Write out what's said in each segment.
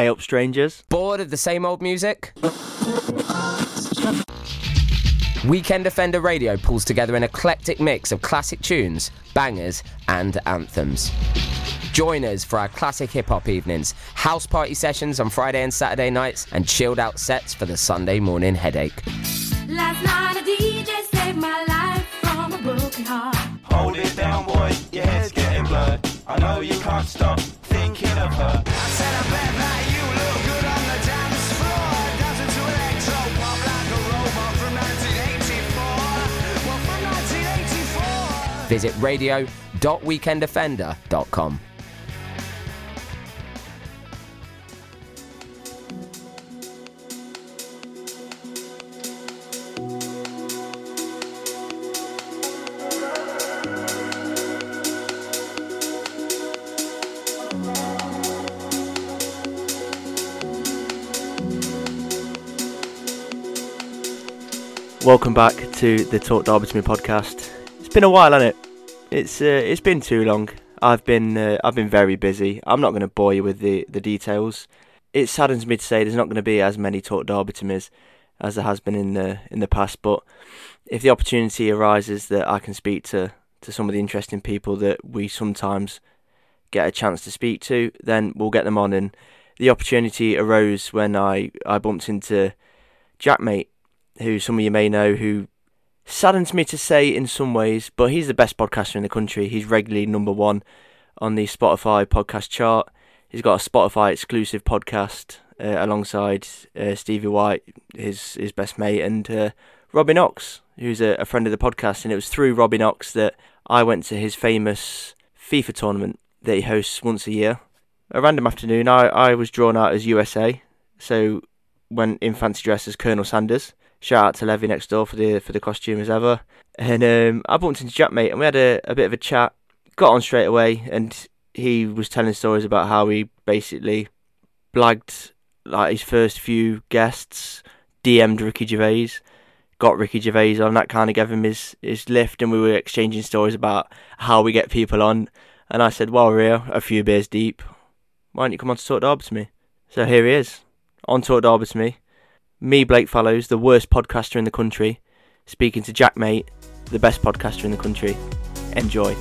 Hey up, strangers. Bored of the same old music? Weekend Offender Radio pulls together an eclectic mix of classic tunes, bangers, and anthems. Join us for our classic hip hop evenings, house party sessions on Friday and Saturday nights, and chilled out sets for the Sunday morning headache. Last night a DJ saved my life from a broken heart. Hold it down, boy, your head's getting blurred. I know you can't stop thinking of her. Visit radio.weekendoffender.com. Welcome back to the Talk Derby to Me podcast. It's been a while, hasn't it? It's uh, it's been too long. I've been uh, I've been very busy. I'm not going to bore you with the, the details. It saddens me to say there's not going to be as many Talk Derby to Me's as there has been in the in the past. But if the opportunity arises that I can speak to to some of the interesting people that we sometimes get a chance to speak to, then we'll get them on. And the opportunity arose when I I bumped into Jack Maate who some of you may know, who saddens me to say in some ways, but he's the best podcaster in the country. He's regularly number one on the Spotify podcast chart. He's got a Spotify exclusive podcast uh, alongside uh, Stevie White, his his best mate, and uh, Robbie Knox, who's a, a friend of the podcast. And it was through Robbie Knox that I went to his famous FIFA tournament that he hosts once a year. A random afternoon, I, I was drawn out as USA, so went in fancy dress as Colonel Sanders shout out to Levy next door for the for the costume as ever. And um, I bumped into Jack Maate and we had a, a bit of a chat. Got on straight away and he was telling stories about how he basically blagged like his first few guests, DM'd Ricky Gervais, got Ricky Gervais on, that kind of gave him his, his lift and we were exchanging stories about how we get people on. And I said, Well Rio, a few beers deep, why don't you come on to talk Derby to me? So here he is, on talk Derby to me me, Blake Fallows, the worst podcaster in the country, speaking to Jack Maate, the best podcaster in the country. Enjoy.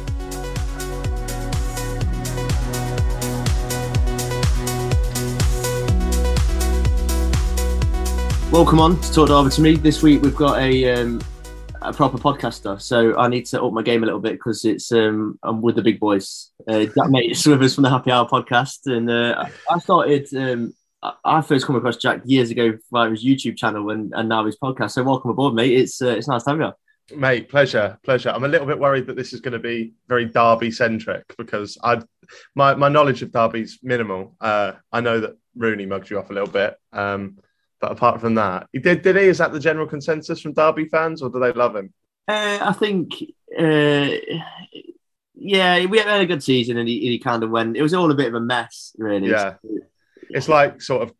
Welcome on to Talk Derby to me. This week we've got a um, a proper podcaster, so I need to up my game a little bit because it's um, I'm with the big boys. Uh, Jack Maate is with us from the Happy Hour podcast, and uh, I started um, I first come across Jack years ago via his YouTube channel and, and now his podcast. So welcome aboard, mate. It's uh, it's nice to have you. Mate, pleasure, pleasure. I'm a little bit worried that this is going to be very Derby centric because I, my my knowledge of Derby's minimal. Uh, I know that Rooney mugged you off a little bit, um, but apart from that, did did he? Is that the general consensus from Derby fans, or do they love him? Uh, I think, uh, yeah, we had a good season, and he, he kind of went. It was all a bit of a mess, really. Yeah it's like sort of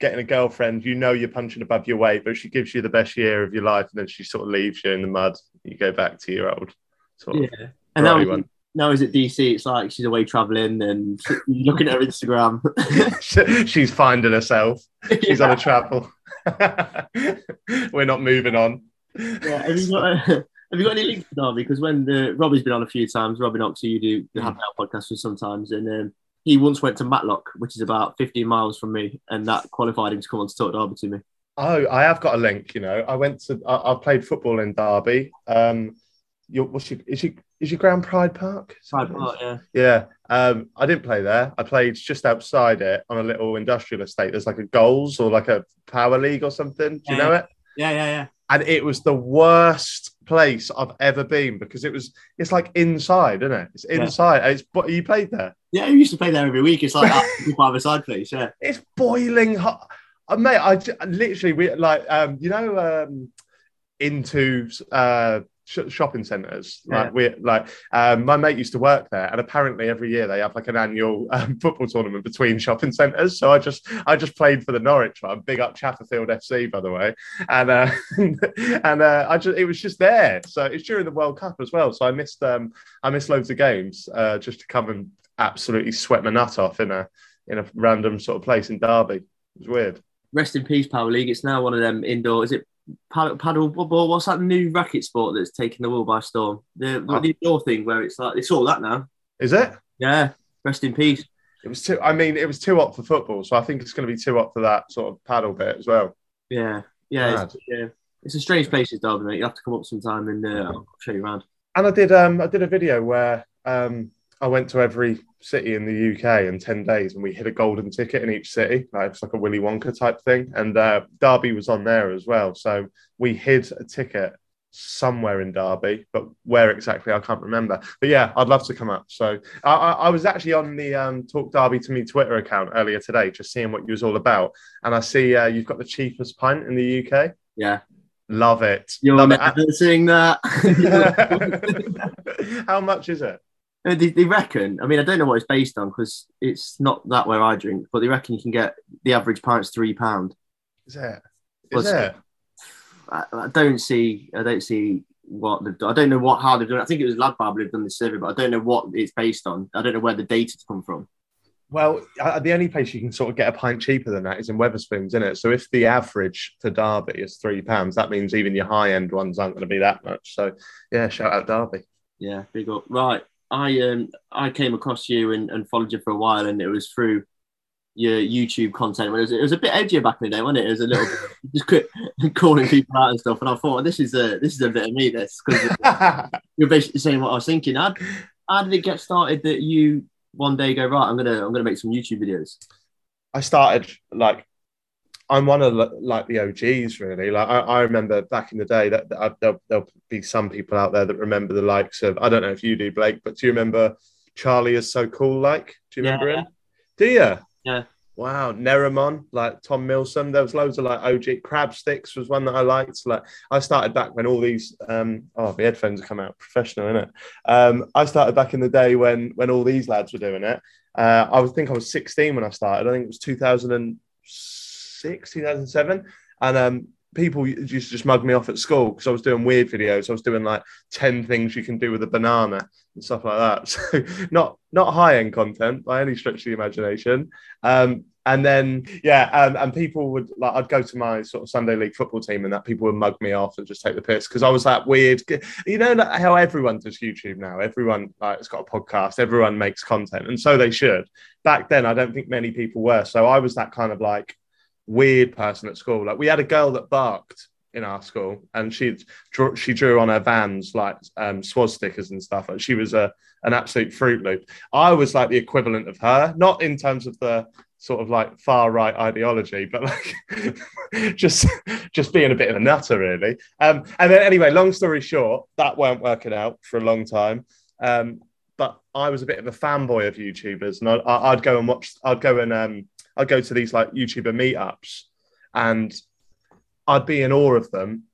getting a girlfriend. You know you're punching above your weight, but she gives you the best year of your life, and then she sort of leaves you in the mud. You go back to your old sort yeah. of and now, one. now is at DC. It's like she's away traveling and looking at her Instagram. she's finding herself. She's yeah. on a travel. We're not moving on. Yeah, have you got a, have you got any links to Derby? Because when the Robbie's been on a few times, Robbie Knox, who you do the Happy Hour podcast with sometimes, and um, he once went to Matlock, which is about 15 miles from me, and that qualified him to come on to talk Derby to me. Oh, I have got a link. You know, I went to. I, I played football in Derby. Um, your, what's your, is your is your ground Pride Park? Pride Park, yeah. Yeah. Um, I didn't play there. I played just outside it on a little industrial estate. There's like a goals or like a power league or something. Do you yeah, know it? Yeah, yeah, yeah. And it was the worst place I've ever been because it was. It's like inside, isn't it? It's inside. Yeah. It's. But you played there. Yeah, we used to play there every week. It's like part of a side place. Yeah, it's boiling hot, uh, mate. I literally we like um, you know um, into uh, sh- shopping centres. Yeah. Like we like um, my mate used to work there, and apparently every year they have like an annual um, football tournament between shopping centres. So I just I just played for the Norwich one. Big up Chapelfield FC, by the way, and uh, and uh, I just it was just there. So it's during the World Cup as well. So I missed um I missed loads of games uh, just to come and absolutely sweat my nut off in a in a random sort of place in Derby. It was weird. Rest in peace, Power League. It's now one of them indoor. Is it paddle, paddle ball? What's that new racket sport that's taking the world by storm? The, Oh. the indoor thing where it's like it's all that now. Is it? Yeah. Rest in peace. It was too. I mean, it was too up for football, so I think it's going to be too up for that sort of paddle bit as well. Yeah. Yeah. It's, yeah. It's a strange place, Derby, mate. You have to come up sometime and uh, I'll show you around. And I did. Um, I did a video where um, I went to every city in the UK in ten days, and we hit a golden ticket in each city. Like it's like a Willy Wonka type thing. And uh, Derby was on there as well. So we hid a ticket somewhere in Derby, but where exactly I can't remember. But yeah, I'd love to come up. So I, I, I was actually on the um, Talk Derby to me Twitter account earlier today, just seeing what you was all about. And I see uh, you've got the cheapest pint in the UK. Yeah. Love it. You're Love it. never seeing that. How much is it? Uh, they, they reckon. I mean, I don't know what it's based on because it's not that where I drink, but they reckon you can get the average pint's three pound. Is it? What's Is it? I, I don't see. I don't see what they've done. I don't know what how they've done. it. I think it was Lad Bible who've done the survey, but I don't know what it's based on. I don't know where the data's come from. Well, uh, the only place you can sort of get a pint cheaper than that is in Wetherspoons, isn't it? So if the average for Derby is three pounds, that means even your high end ones aren't going to be that much. So yeah, shout out Derby. Yeah, big up. Right. I um I came across you and, and followed you for a while, and it was through your YouTube content. It was, it was a bit edgier back in the day, wasn't it? It was a little bit just quit calling people out and stuff. And I thought this is a this is a bit of me. This because you're basically saying what I was thinking. How, how did it get started that you one day go right? I'm gonna I'm gonna make some YouTube videos. I started like I'm one of the- like the OGs really. Like I, I remember back in the day that, that I, there'll, there'll be some people out there that remember the likes of I don't know if you do Blake, but do you remember Charlie is so cool? Like, do you remember yeah. him? Do you? Yeah. Wow, Nerimon, like Tom Milsom. There was loads of like OG Crab Sticks was one that I liked. Like I started back when all these um oh the headphones have come out professional, innit? Um I started back in the day when when all these lads were doing it. Uh I was think I was 16 when I started. I think it was 2006, 2007. And um people used to just mug me off at school because I was doing weird videos. I was doing like 10 things you can do with a banana and stuff like that. So not not high end content by any stretch of the imagination. Um, and then yeah, um, and people would like I'd go to my sort of Sunday league football team and that people would mug me off and just take the piss because I was that weird. You know how everyone does YouTube now. Everyone like it's got a podcast. Everyone makes content, and so they should. Back then, I don't think many people were. So I was that kind of like weird person at school. Like we had a girl that barked in our school, and she drew, she drew on her vans like um, swastikas and stuff. Like she was a an absolute fruit loop. I was like the equivalent of her, not in terms of the sort of like far right ideology, but like just just being a bit of a nutter, really. Um, and then anyway, long story short, that weren't working out for a long time. Um, but I was a bit of a fanboy of YouTubers, and I, I'd go and watch. I'd go and um, I'd go to these like YouTuber meetups, and I'd be in awe of them.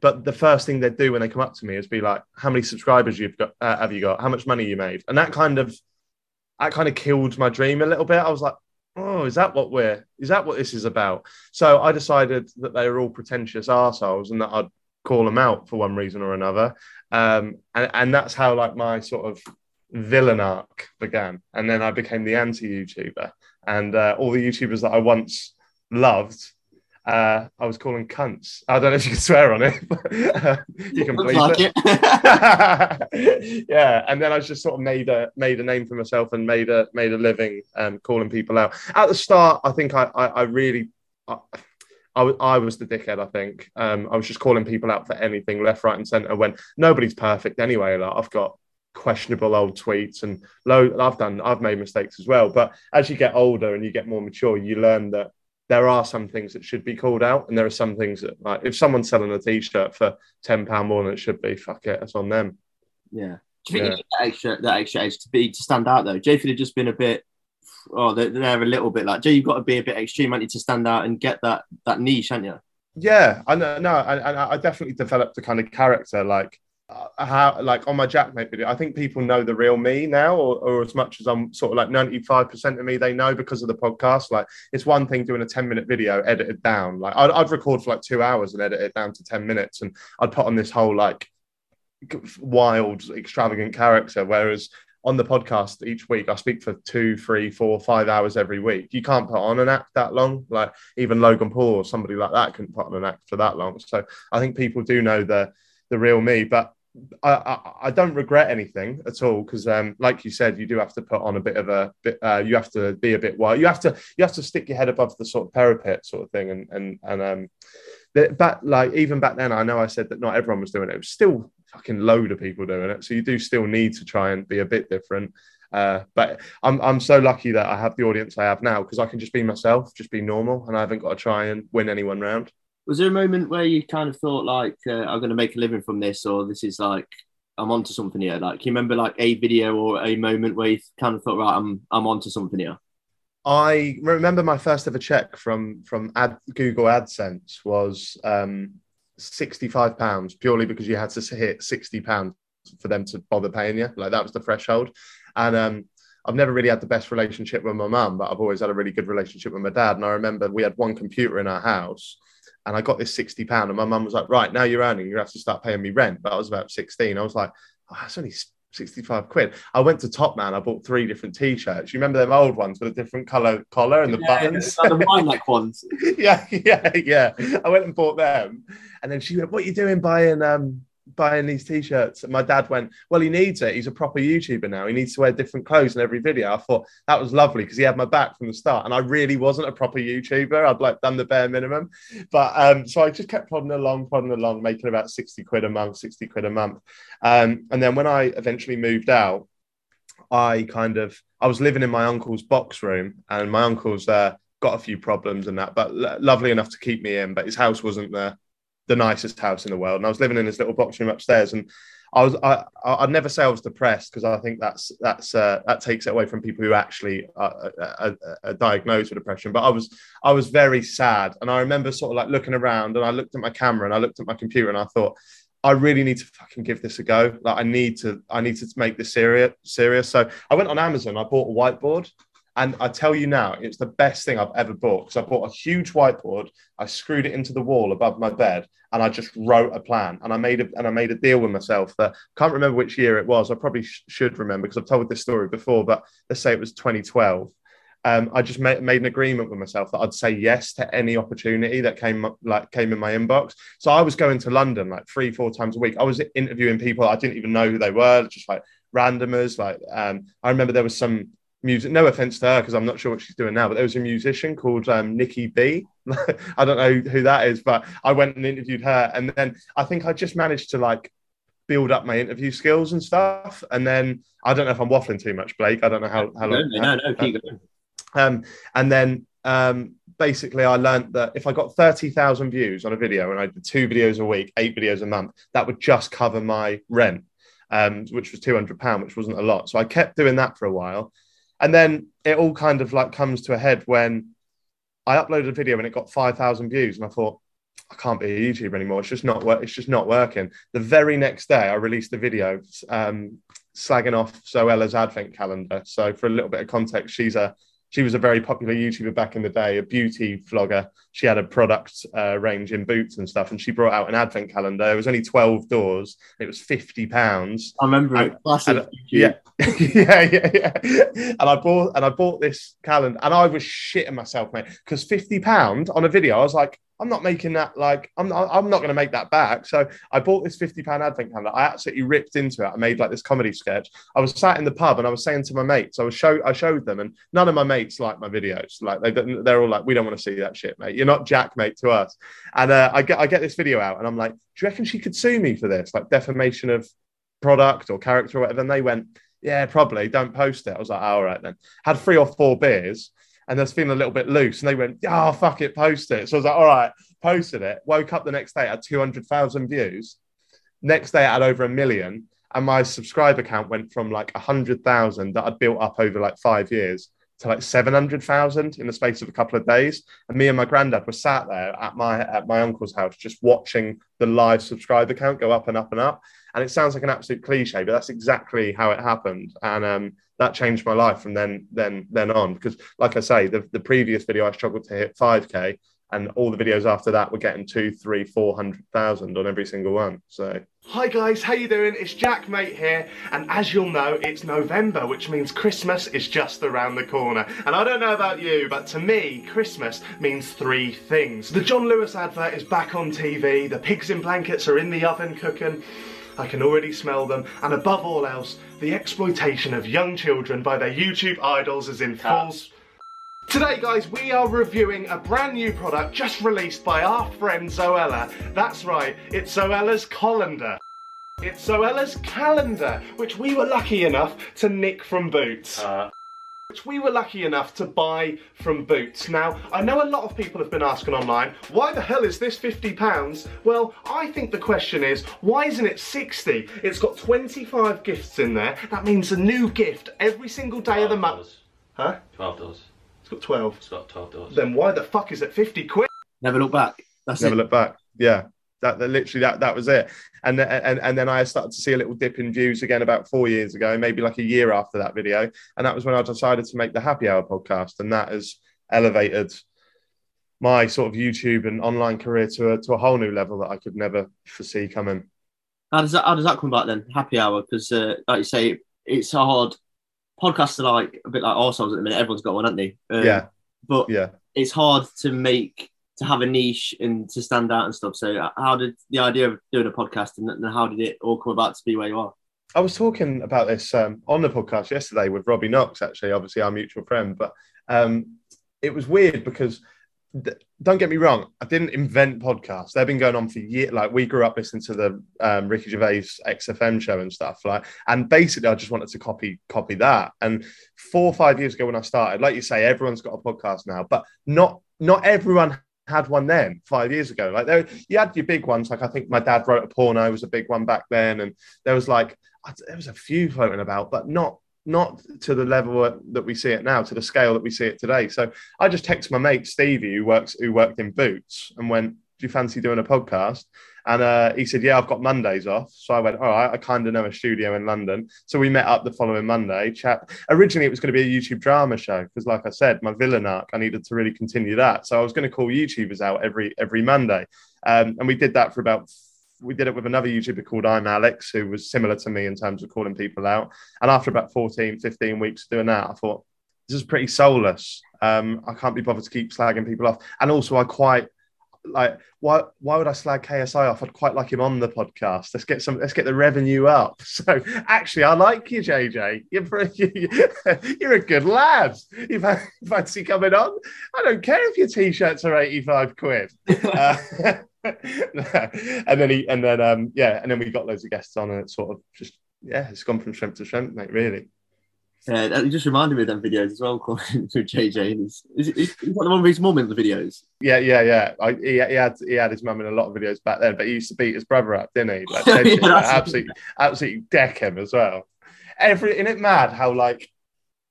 But the first thing they'd do when they come up to me is be like, "How many subscribers you've got? Uh, have you got? How much money you made?" And that kind of, that kind of killed my dream a little bit. I was like, "Oh, is that what we're? Is that what this is about?" So I decided that they were all pretentious assholes, and that I'd call them out for one reason or another. Um, and and that's how like my sort of villain arc began. And then I became the anti YouTuber, and uh, all the YouTubers that I once loved. Uh, I was calling cunts. I don't know if you can swear on it, but uh, you can believe like it. it. yeah, and then I just sort of made a made a name for myself and made a made a living um, calling people out. At the start, I think I I, I really. I, I was, was the dickhead, I think. Um, I was just calling people out for anything left, right, and centre when nobody's perfect anyway. Like I've got questionable old tweets and low, I've done, I've made mistakes as well. But as you get older and you get more mature, you learn that there are some things that should be called out, and there are some things that, like, if someone's selling a t-shirt for ten pound more than it should be, fuck it, that's on them. Yeah. Do you think Yeah. you need that extra that extra edge to be to stand out though? Jay could have just been a bit. Oh, they're, they're a little bit like Jay. You've got to be a bit extreme, haven't you, to stand out and get that that niche, haven't you? Yeah, I know. No, and and I definitely developed a kind of character like Uh, how, like on my Jackmate video. I think people know the real me now, or, or as much as I'm sort of like ninety five percent of me they know because of the podcast. Like it's one thing doing a ten minute video edited down. Like I'd, I'd record for like two hours and edit it down to ten minutes, and I'd put on this whole like wild, extravagant character. Whereas on the podcast each week, I speak for two, three, four, five hours every week. You can't put on an act that long. Like even Logan Paul or somebody like that couldn't put on an act for that long. So I think people do know the the real me, but I, I, I don't regret anything at all because, um, like you said, you do have to put on a bit of a bit. Uh, you have to be a bit wild. You have to you have to stick your head above the sort of parapet sort of thing. And and and um, that like even back then, I know I said that not everyone was doing it. It was still fucking load of people doing it. So you do still need to try and be a bit different. Uh, but I'm I'm so lucky that I have the audience I have now because I can just be myself, just be normal, and I haven't got to try and win anyone round. Was there a moment where you kind of thought like uh, I'm going to make a living from this, or this is like I'm onto something here? Like, can you remember like a video or a moment where you kind of thought, right, I'm I'm onto something here? I remember my first ever check from from ad, Google AdSense was um, sixty five pounds purely because you had to hit sixty pounds for them to bother paying you. Like that was the threshold, and um, I've never really had the best relationship with my mum, but I've always had a really good relationship with my dad. And I remember we had one computer in our house, and I got this sixty pound, and my mum was like, "Right now you're earning, you have to start paying me rent." But I was about sixteen. I was like, oh, "That's only 65 quid. I went to Top Man. I bought three different t-shirts. You remember them old ones with a different color collar and the Yeah, buttons? like the like ones. yeah, yeah, yeah. I went and bought them, and then she went, "What are you doing buying um buying these t-shirts?" And my dad went, "Well, he needs it. He's a proper YouTuber now. He needs to wear different clothes in every video." I thought that was lovely because he had my back from the start, and I really wasn't a proper YouTuber. I'd like done the bare minimum, but um, so I just kept plodding along, plodding along, making about sixty quid a month, sixty quid a month, um, and then when I eventually moved out. I kind of I was living in my uncle's box room, and my uncle's uh, got a few problems and that, but lo- lovely enough to keep me in. But his house wasn't the the nicest house in the world, and I was living in his little box room upstairs, and I was I I'd never say I was depressed because I think that's that's uh, that takes it away from people who actually are, are, are, are diagnosed with depression. But I was I was very sad, and I remember sort of like looking around, and I looked at my camera, and I looked at my computer, and I thought. I really need to fucking give this a go. Like I need to, I need to make this serious. Serious. So I went on Amazon. I bought a whiteboard, and I tell you now, it's the best thing I've ever bought because I bought a huge whiteboard. I screwed it into the wall above my bed, and I just wrote a plan. And I made a and I made a deal with myself that I can't remember which year it was. I probably sh- should remember because I've told this story before. But let's say it was 2012. Um, I just made, made an agreement with myself that I'd say yes to any opportunity that came like came in my inbox. So I was going to London like three, four times a week. I was interviewing people I didn't even know who they were, just like randomers. Like um, I remember there was some music. No offense to her because I'm not sure what she's doing now, but there was a musician called um, Nikki B. I don't know who that is, but I went and interviewed her, and then I think I just managed to like build up my interview skills and stuff. And then I don't know if I'm waffling too much, Blake. I don't know how how No, long. no, no, keep going. Um, and then um, basically, I learned that if I got 30,000 views on a video and I did two videos a week, eight videos a month, that would just cover my rent, um, which was £200, which wasn't a lot. So I kept doing that for a while. And then it all kind of like comes to a head when I uploaded a video and it got 5,000 views. And I thought, I can't be a YouTuber anymore. It's just not work. It's just not working. The very next day, I released a video um, slagging off Zoella's advent calendar. So for a little bit of context, she's a she was a very popular YouTuber back in the day, a beauty vlogger. She had a product uh, range in boots and stuff, and she brought out an advent calendar. It was only twelve doors. It was fifty pounds. I remember it. Classic. And- yeah, yeah, yeah, yeah. And I bought and I bought this calendar, and I was shitting myself, mate, because fifty pound on a video. I was like, I'm not making that. Like, I'm not, I'm not going to make that back. So I bought this fifty pound advent calendar. I absolutely ripped into it. I made like this comedy sketch. I was sat in the pub and I was saying to my mates, I was show, I showed them, and none of my mates like my videos. Like they they're all like, we don't want to see that shit, mate. You're not Jack, mate, to us. And uh, I get, I get this video out, and I'm like, do you reckon she could sue me for this, like defamation of product or character or whatever? And they went, yeah, probably. Don't post it. I was like, oh, all right then. Had three or four beers and I was feeling a little bit loose. And they went, oh, fuck it, post it. So I was like, all right, posted it. Woke up the next day, had 200,000 views. Next day, I had over a million. And my subscriber count went from like 100,000 that I'd built up over like five years to like 700,000 in the space of a couple of days. And me and my granddad were sat there at my at my uncle's house just watching the live subscriber count go up and up and up. And it sounds like an absolute cliche, but that's exactly how it happened. And um, that changed my life from then then then on. Because like I say, the, the previous video I struggled to hit 5k. and all the videos after that were getting two, three, four hundred thousand on every single one. So Hi guys, how you doing? It's Jack Maate here, and as you'll know, it's November, which means Christmas is just around the corner. And I don't know about you, but to me, Christmas means three things. The John Lewis advert is back on TV, the pigs in blankets are in the oven cooking. I can already smell them, and above all else, the exploitation of young children by their YouTube idols is in full. Today, guys, we are reviewing a brand new product just released by our friend Zoella. That's right, it's Zoella's colander. It's Zoella's calendar, which we were lucky enough to nick from Boots. Uh, Which we were lucky enough to buy from Boots. Now, I know a lot of people have been asking online, why the hell is this £50? Well, I think the question is, why isn't it 60? It's got 25 gifts in there. That means a new gift every single day of the month. Huh? 12 doors. It's got 12. It's got 12 doors. Then why the fuck is it 50 quid? Never look back. That's never it. look back. Yeah, that, that literally that that was it. And th- and and then I started to see a little dip in views again about four years ago, maybe like a year after that video, and that was when I decided to make the Happy Hour podcast, and that has elevated my sort of YouTube and online career to a to a whole new level that I could never foresee coming. How does that how does that come back then? Happy hour because uh, like you say, it's hard. Podcasts are like a bit like ourselves at the minute. Everyone's got one, haven't they? Um, yeah, But yeah. it's hard to make to have a niche and to stand out and stuff. So how did the idea of doing a podcast and, and how did it all come about to be where you are? I was talking about this um, on the podcast yesterday with Robbie Knox, actually, obviously our mutual friend. But um, it was weird because th- don't get me wrong, I didn't invent podcasts. They've been going on for years. Like we grew up listening to the um, Ricky Gervais XFM show and stuff. Like, and basically, I just wanted to copy copy that. And four or five years ago when I started, like you say, everyone's got a podcast now, but not not everyone had one then five years ago. Like there, you had your big ones. Like I think my dad wrote a porno was a big one back then, and there was like there was a few floating about, but not not to the level that we see it now, to the scale that we see it today. So I just texted my mate Stevie, who works who worked in Boots, and went, "Do you fancy doing a podcast?" And uh, he said, "Yeah, I've got Mondays off." So I went, "All right, I kind of know a studio in London." So we met up the following Monday. Chat. Originally, it was going to be a YouTube drama show because, like I said, my villain arc, I needed to really continue that. So I was going to call YouTubers out every every Monday, um, and we did that for about. We did it with another YouTuber called I'm Alex, who was similar to me in terms of calling people out. And after about 14, 15 weeks doing that, I thought, this is pretty soulless. Um, I can't be bothered to keep slagging people off. And also, I quite like why why would I slag KSI off? I'd quite like him on the podcast. Let's get some let's get the revenue up. So actually I like you, JJ. You're pretty, you're a good lad. You fan- fancy coming on? I don't care if your t-shirts are 85 quid. Uh, and then he and then um yeah, and then we got loads of guests on and it's sort of just yeah, it's gone from strength to strength, mate, really. Uh, that just reminded me of them videos as well, calling through JJ. Is, is, is that the one with his mum in the videos? Yeah, yeah, yeah. I, he, he had he had his mum in a lot of videos back then, but he used to beat his brother up, didn't he? Like, Yeah, dead shit, like, absolutely, absolutely deck him as well. Every isn't it mad how like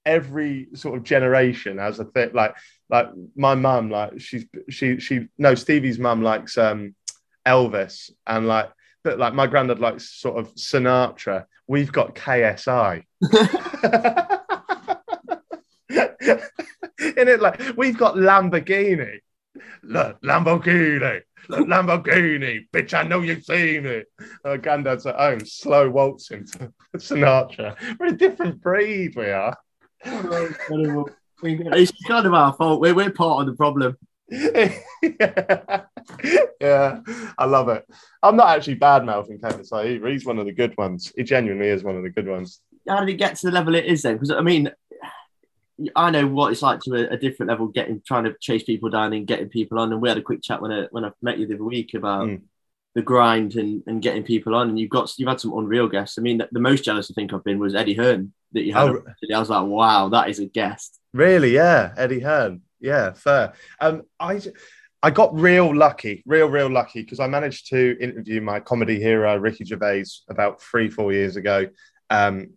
every sort of generation has a thing like like my mum like she's she she no Stevie's mum likes um Elvis and like but like my granddad likes sort of Sinatra. We've got KSI. In it, like we've got Lamborghini. Look, Lamborghini, Look, Lamborghini, bitch. I know you've seen it. Oh, granddad's at home, slow waltzing to Sinatra. We're a different breed, we are. It's kind of our fault. We're, we're part of the problem. yeah. yeah, I love it. I'm not actually bad mouthing KSI either. He's one of the good ones. He genuinely is one of the good ones. How did it get to the level it is then? Because I mean, I know what it's like to a, a different level, getting trying to chase people down and getting people on. And we had a quick chat when I when I met you the other week about Mm. the grind and, and getting people on. And you've got you've had some unreal guests. I mean, the, the most jealous I think I've been was Eddie Hearn that you had. Oh. I was like, wow, that is a guest. Really? Yeah, Eddie Hearn. Yeah, fair. Um, I I got real lucky, real real lucky because I managed to interview my comedy hero Ricky Gervais about three four years ago. Um,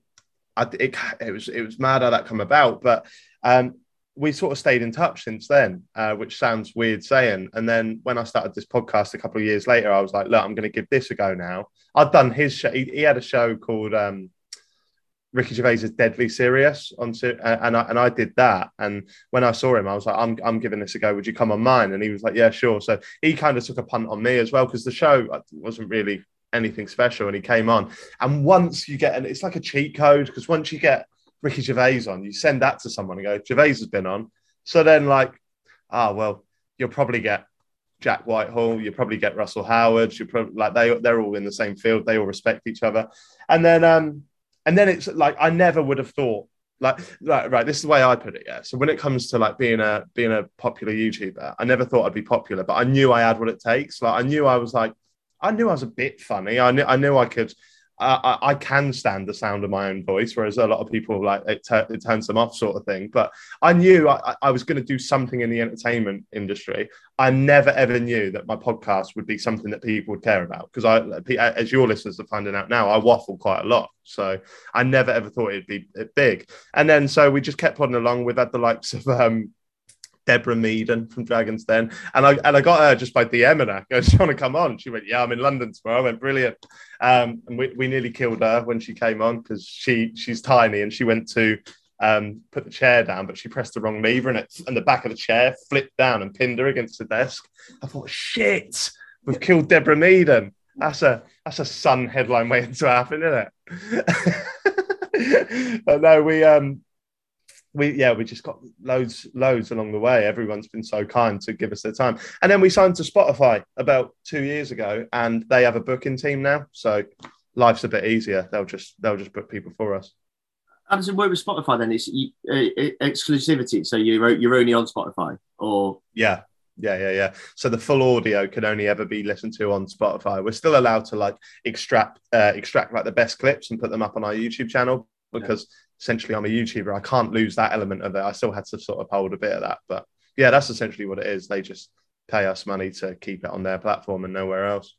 I, it, it was it was mad how that come about, but um, we sort of stayed in touch since then, uh, which sounds weird saying. And then when I started this podcast a couple of years later, I was like, look, I'm going to give this a go now. I'd done his show. He, he had a show called um, Ricky Gervais is deadly Sirius onto, and I, and I did that. And when I saw him, I was like, I'm, I'm giving this a go. Would you come on mine? And he was like, Yeah, sure. So he kind of took a punt on me as well because the show wasn't really anything special. And he came on. And once you get, it's like a cheat code because once you get Ricky Gervais on, you send that to someone and go, Gervais has been on. So then, like, ah, well, you'll probably get Jack Whitehall, you'll probably get Russell Howard. You probably like they they're all in the same field. They all respect each other, and then um and then it's like I never would have thought like right, right this is the way I put it. Yeah. So when it comes to like being a being a popular YouTuber, I never thought I'd be popular, but I knew I had what it takes. Like I knew I was like I knew I was a bit funny. I knew I knew I could I, I, can stand the sound of my own voice, whereas a lot of people like it, it turns them off, sort of thing. But I knew I, I was going to do something in the entertainment industry. I never ever knew that my podcast would be something that people would care about because I, as your listeners are finding out now, I waffle quite a lot. So I never ever thought it'd be big. And then so we just kept plodding along. We've had the likes of um, Deborah Meaden from Dragons Den. And I and I got her just by DMing her. Goes, Do you want to come on? She went, Yeah, I'm in London tomorrow. I went, Brilliant. Um, and we, we nearly killed her when she came on because she she's tiny and she went to um, put the chair down, but she pressed the wrong lever and it and the back of the chair flipped down and pinned her against the desk. I thought, shit, we've killed Deborah Meaden. That's a that's a Sun headline waiting to happen, isn't it? but no, we um we yeah we just got loads loads along the way. Everyone's been so kind to give us their time. And then we signed to spotify about two years ago and they have a booking team now. So life's a bit easier. They'll just they'll just book people for us. How does it work with spotify then? It's uh, exclusivity. So you're, you're only on spotify or? Yeah. Yeah yeah yeah. So the full audio can only ever be listened to on spotify. We're still allowed to like extract uh, extract like the best clips and put them up on our youtube channel because essentially I'm a YouTuber. I can't lose that element of it. I still had to sort of hold a bit of that. But yeah, that's essentially what it is. They just pay us money to keep it on their platform and nowhere else.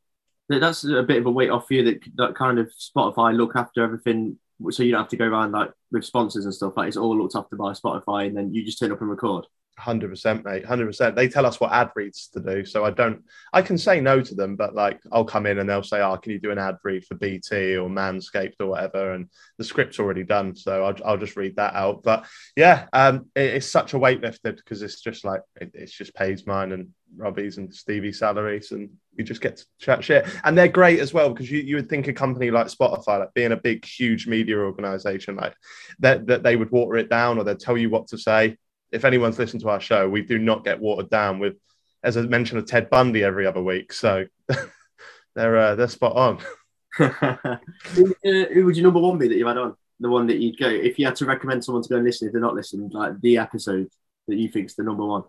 That's a bit of a weight off you that that kind of Spotify look after everything so you don't have to go around like with sponsors and stuff like it's all looked after by Spotify and then you just turn up and record. Hundred percent, mate. Hundred percent. They tell us what ad reads to do, so I don't. I can say no to them, but like I'll come in and they'll say, "Oh, can you do an ad read for BT or Manscaped or whatever?" And the script's already done, so I'll, I'll just read that out. But yeah, um, it, it's such a weight lifted because it's just like it, it's just pays mine and Robbie's and Stevie's salaries, and you just get to chat shit. And they're great as well because you, you would think a company like Spotify, like being a big, huge media organization, like that that they would water it down or they'd tell you what to say if anyone's listened to our show, we do not get watered down with, as I mentioned, of Ted Bundy every other week. So they're uh, they're spot on. who, uh, who would your number one be that you had on? The one that you'd go if you had to recommend someone to go and listen if they're not listening, like the episode that you think's the number one.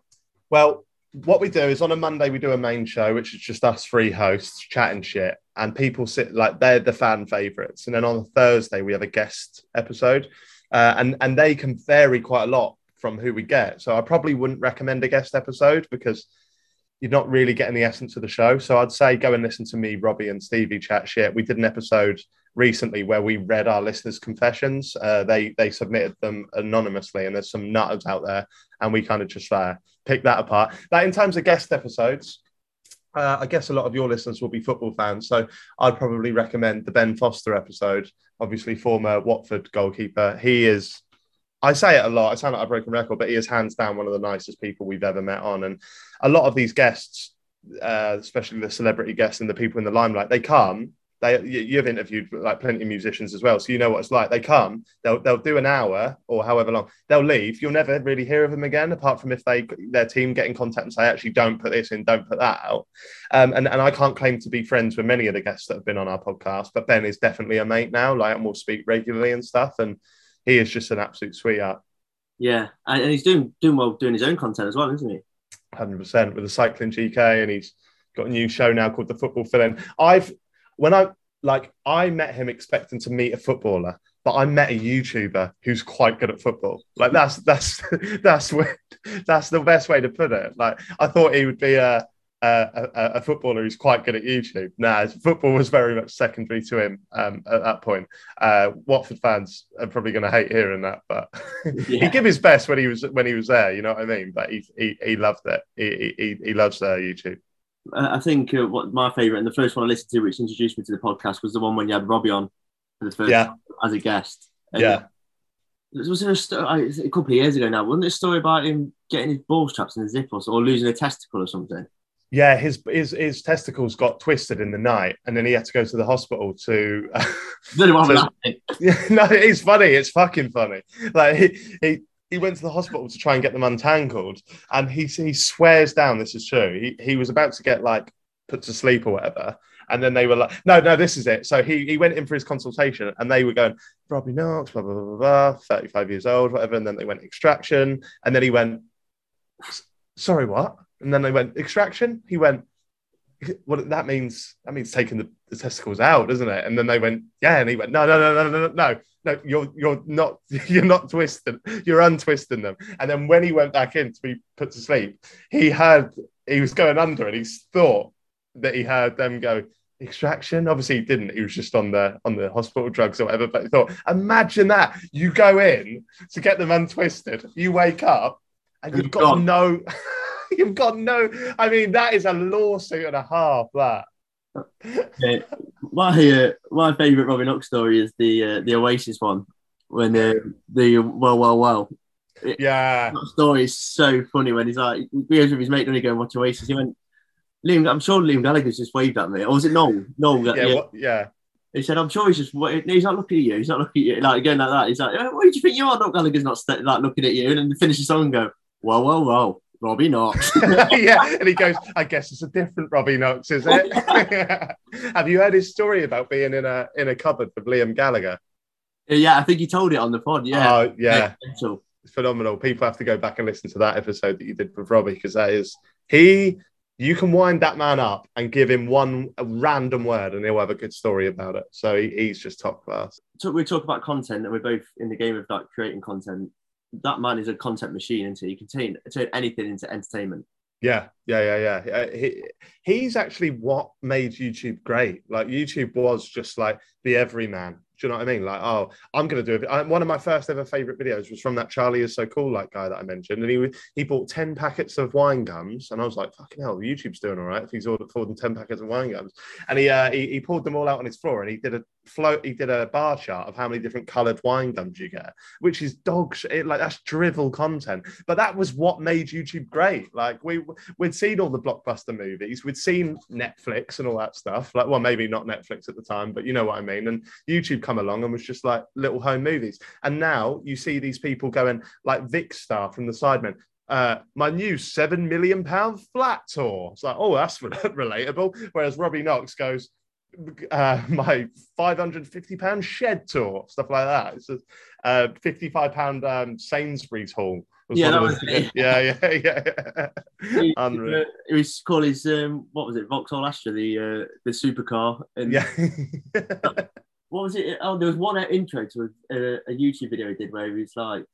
Well, what we do is on a Monday we do a main show, which is just us three hosts chatting shit, and people sit like they're the fan favorites. And then on a Thursday we have a guest episode, uh, and and they can vary quite a lot from who we get. So I probably wouldn't recommend a guest episode because you're not really getting the essence of the show. So I'd say go and listen to me, Robbie, and Stevie chat shit. We did an episode recently where we read our listeners' confessions. Uh, they they submitted them anonymously, and there's some nutters out there, and we kind of just uh, pick that apart. But in terms of guest episodes. Uh, I guess a lot of your listeners will be football fans, so I'd probably recommend the Ben Foster episode. Obviously, former Watford goalkeeper. He is I say it a lot. I sound like a broken record, but he is hands down one of the nicest people we've ever met on. And a lot of these guests, uh, especially the celebrity guests and the people in the limelight, they come. They you've interviewed like plenty of musicians as well, so you know what it's like. They come, they'll they'll do an hour or however long, they'll leave. You'll never really hear of them again, apart from if they their team get in contact and say, actually, don't put this in, don't put that out. Um, and and I can't claim to be friends with many of the guests that have been on our podcast, but Ben is definitely a mate now. Like, and we'll speak regularly and stuff. And he is just an absolute sweetheart. Yeah, and he's doing doing well doing his own content as well, isn't he? Hundred percent with the cycling GK, and he's got a new show now called the Football Fill-In. I've when I like I met him expecting to meet a footballer, but I met a YouTuber who's quite good at football. Like that's that's that's that's the best way to put it. Like I thought he would be a a, a, footballer who's quite good at YouTube. Nah, football was very much secondary to him um, at that point. Uh, Watford fans are probably going to hate hearing that, but yeah. he gave his best when he was when he was there. You know what I mean? But he he, he loved it. He, he he loves uh, YouTube. I think uh, what my favourite and the first one I listened to, which introduced me to the podcast, was the one when you had Robbie on for the first yeah. as a guest. And Yeah. Was there a, sto- I- a couple of years ago now? Wasn't there a story about him getting his ball straps in a zip or, or losing a testicle or something? Yeah, his his his testicles got twisted in the night, and then he had to go to the hospital to. I don't know what So- I'm laughing. Yeah, no, it's funny. It's fucking funny. Like he, he he went to the hospital to try and get them untangled, and he he swears down this is true. He he was about to get like put to sleep or whatever, and then they were like, no, no, this is it. So he he went in for his consultation, and they were going Robbie Knox, blah blah blah blah, blah thirty five years old, whatever, and then they went extraction, and then he went, sorry, what? And then they went extraction. He went, well, that means that means taking the, the, testicles out, doesn't it? And then they went, yeah, and he went, no, no, no, no, no, no, no, you're you're not you're not twisting, you're untwisting them. And then when he went back in to be put to sleep, he heard he was going under, and he thought that he heard them go extraction. Obviously, he didn't. He was just on the on the hospital drugs or whatever. But he thought, imagine that you go in to get them untwisted, you wake up, and you've got gone. no. You've got no. I mean, that is a lawsuit and a half. That. Yeah. My uh, my favourite Robin Knox story is the uh, the Oasis one when uh, the well well well Yeah. that story is so funny when he's like he goes with his mate and he go and watch Oasis. He went, Liam, I'm sure Liam Gallagher's just waved at me, or was it Noel? Noel, Yeah. yeah. What, yeah. He said, I'm sure he's just he's not looking at you. He's not looking at you like going like that. He's like, "Uh, what do you think you are? Noel Gallagher's not st- like looking at you, and then they finish the song and go, well well well, Robbie Knox. yeah, and he goes, I guess it's a different Robbie Knox, is it? Have you heard his story about being in a in a cupboard with Liam Gallagher? Uh, yeah, I think he told it on the pod. Yeah, Oh, yeah, Mental. it's phenomenal. People have to go back and listen to that episode that you did with Robbie because that is he. You can wind that man up and give him one random word, and he'll have a good story about it. So he, he's just top class. So we talk about content, and we're both in the game of like creating content. That man is a content machine, and he can turn, turn anything into entertainment. Yeah, yeah, yeah, yeah. Uh, He, he's actually what made YouTube great. Like YouTube was just like the everyman. Do you know what I mean? Like, oh, I'm gonna do it. I, one of my first ever favorite videos was from that Charlie is so cool like guy that I mentioned, and he he bought ten packets of wine gums, and I was like, fucking hell, YouTube's doing all right if he's ordered them ten packets of wine gums, and he uh, he, he poured them all out on his floor, and he did a float, he did a bar chart of how many different coloured wine gums you get, which is dog shit. Like that's drivel content, but that was what made YouTube great. Like we we'd seen all the blockbuster movies, we'd seen Netflix and all that stuff. Like, well, maybe not Netflix at the time, but you know what I mean. And YouTube come along and was just like little home movies. And now you see these people going like Vikkstar from the Sidemen. Uh, my new seven million pound flat tour. It's like, oh, that's relatable. Whereas Robbie Knox goes, uh, my 550 pound shed tour, stuff like that. It's a uh, 55 pound um, Sainsbury's haul. Yeah, that was it. yeah, yeah, yeah. Unreal. He was called his um, what was it, Vauxhall Astra, the uh, the supercar. And Yeah. what was it? Oh, there was one intro to a, a, a YouTube video he did where he was like,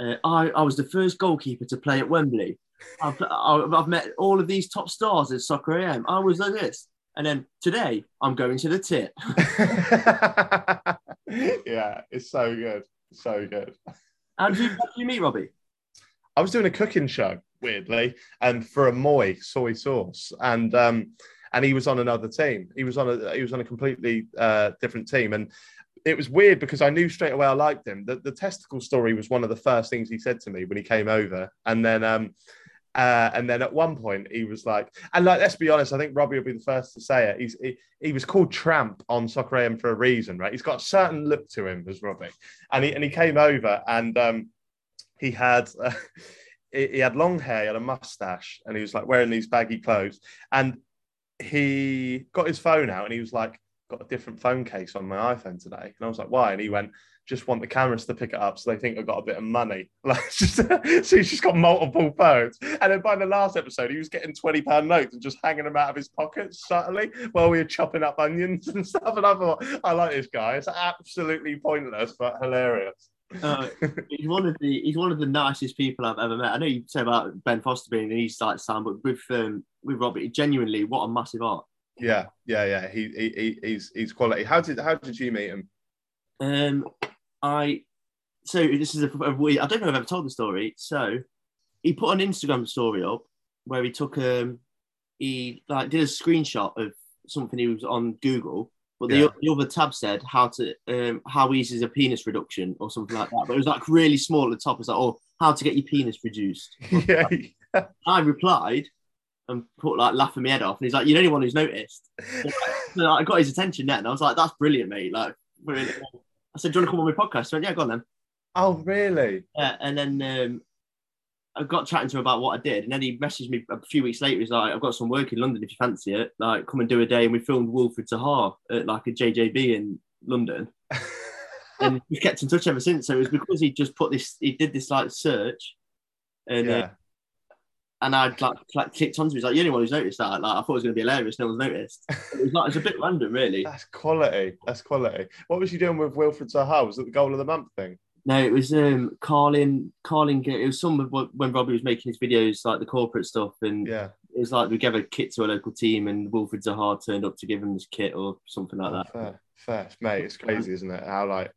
uh, I, I was the first goalkeeper to play at Wembley. I've, I've I've met all of these top stars at Soccer AM. I was like this. And then today, I'm going to the tip. yeah, it's so good. So good. How did you, how did you meet Robbie? I was doing a cooking show, weirdly, and for Amoy soy sauce. And um, and he was on another team. He was on a he was on a completely uh, different team. And it was weird because I knew straight away I liked him. The, the testicle story was one of the first things he said to me when he came over. And then um, uh, and then at one point he was like, and like let's be honest, I think Robbie will be the first to say it. He's he, he was called Tramp on Soccer AM for a reason, right? He's got a certain look to him as Robbie, and he and he came over and um, he had. Uh, he he had long hair, he had a mustache, and he was like wearing these baggy clothes. And he got his phone out and he was like, Got a different phone case on my iPhone today. And I was like, Why? And he went, Just want the cameras to pick it up so they think I've got a bit of money. Like, just, so he's just got multiple phones. And then by the last episode, he was getting 20 pound notes and just hanging them out of his pockets subtly while we were chopping up onions and stuff. And I thought, I like this guy. It's absolutely pointless, but hilarious. Uh, he's one of the he's one of the nicest people I've ever met. I know you say about Ben Foster being an East Side Sam, but with um, with Robert, genuinely, what a massive art. Yeah, yeah, yeah. He, he, he he's he's quality. How did how did you meet him? Um, I so this is a, a weird. I don't know if I've ever told the story. So he put an Instagram story up where he took um he like did a screenshot of something he was on Google, But the, Yeah. the other tab said how to um, how easy is a penis reduction or something like that. But it was like really small at the top. It's like, oh, how to get your penis reduced. yeah. I replied and put like laughing my head off, and he's like, "You're the only one who's noticed." So I got his attention then. And I was like, "That's brilliant, mate!" Like, brilliant. I said, "Do you want to come on my podcast?" He went, "Yeah, go on then." Oh, really? Yeah, and then um, I got chatting to him about what I did, and then he messaged me a few weeks later. He's like, "I've got some work in London if you fancy it. Like, come and do a day." And we filmed Wolford Sahar at like a JJB in London, and we've kept in touch ever since. So it was because he just put this, he did this like search, and uh, yeah. And I'd like, like clicked onto. it. He's like, "You're the only one who's noticed that." Like, I thought it was going to be hilarious. No one's noticed. It was like it's a bit random, really. That's quality. That's quality. What was you doing with Wilfred Zaha? Was it the goal of the month thing? No, it was um Carlin. Carlin. It was some of when Robbie was making his videos, like the corporate stuff, and Yeah. it was like we gave a kit to a local team, and Wilfred Zaha turned up to give him this kit or something like Oh, that. fair, fair, mate. It's crazy, isn't it? How like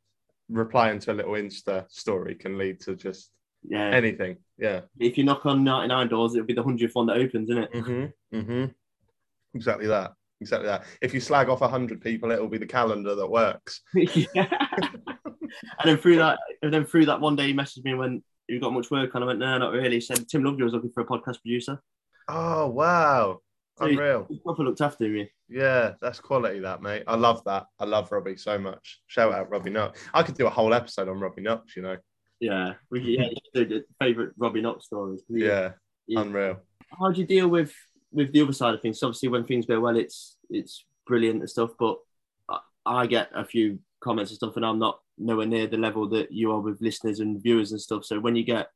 replying to a little Insta story can lead to just Yeah. anything. Yeah. if you knock on 99 doors, it'll be the hundredth one that opens, isn't it? Mm-hmm. Mm-hmm. Exactly that. Exactly that. If you slag off hundred people, it'll be the calendar that works. yeah. and then through that, and then through that one day, he messaged me when you got much work on. I went, no, not really. He said Tim Lovejoy was looking for a podcast producer. Oh wow. So Unreal. He proper looked after me. Yeah, that's quality, that mate. I love that. I love Robbie so much. Shout out Robbie Knox. I could do a whole episode on Robbie Knox, you know. Yeah, we yeah, favorite Robbie Knox stories. Yeah, unreal. How do you deal with with the other side of things? Obviously, when things go well, it's it's brilliant and stuff. But I, I get a few comments and stuff, and I'm not nowhere near the level that you are with listeners and viewers and stuff. So when you get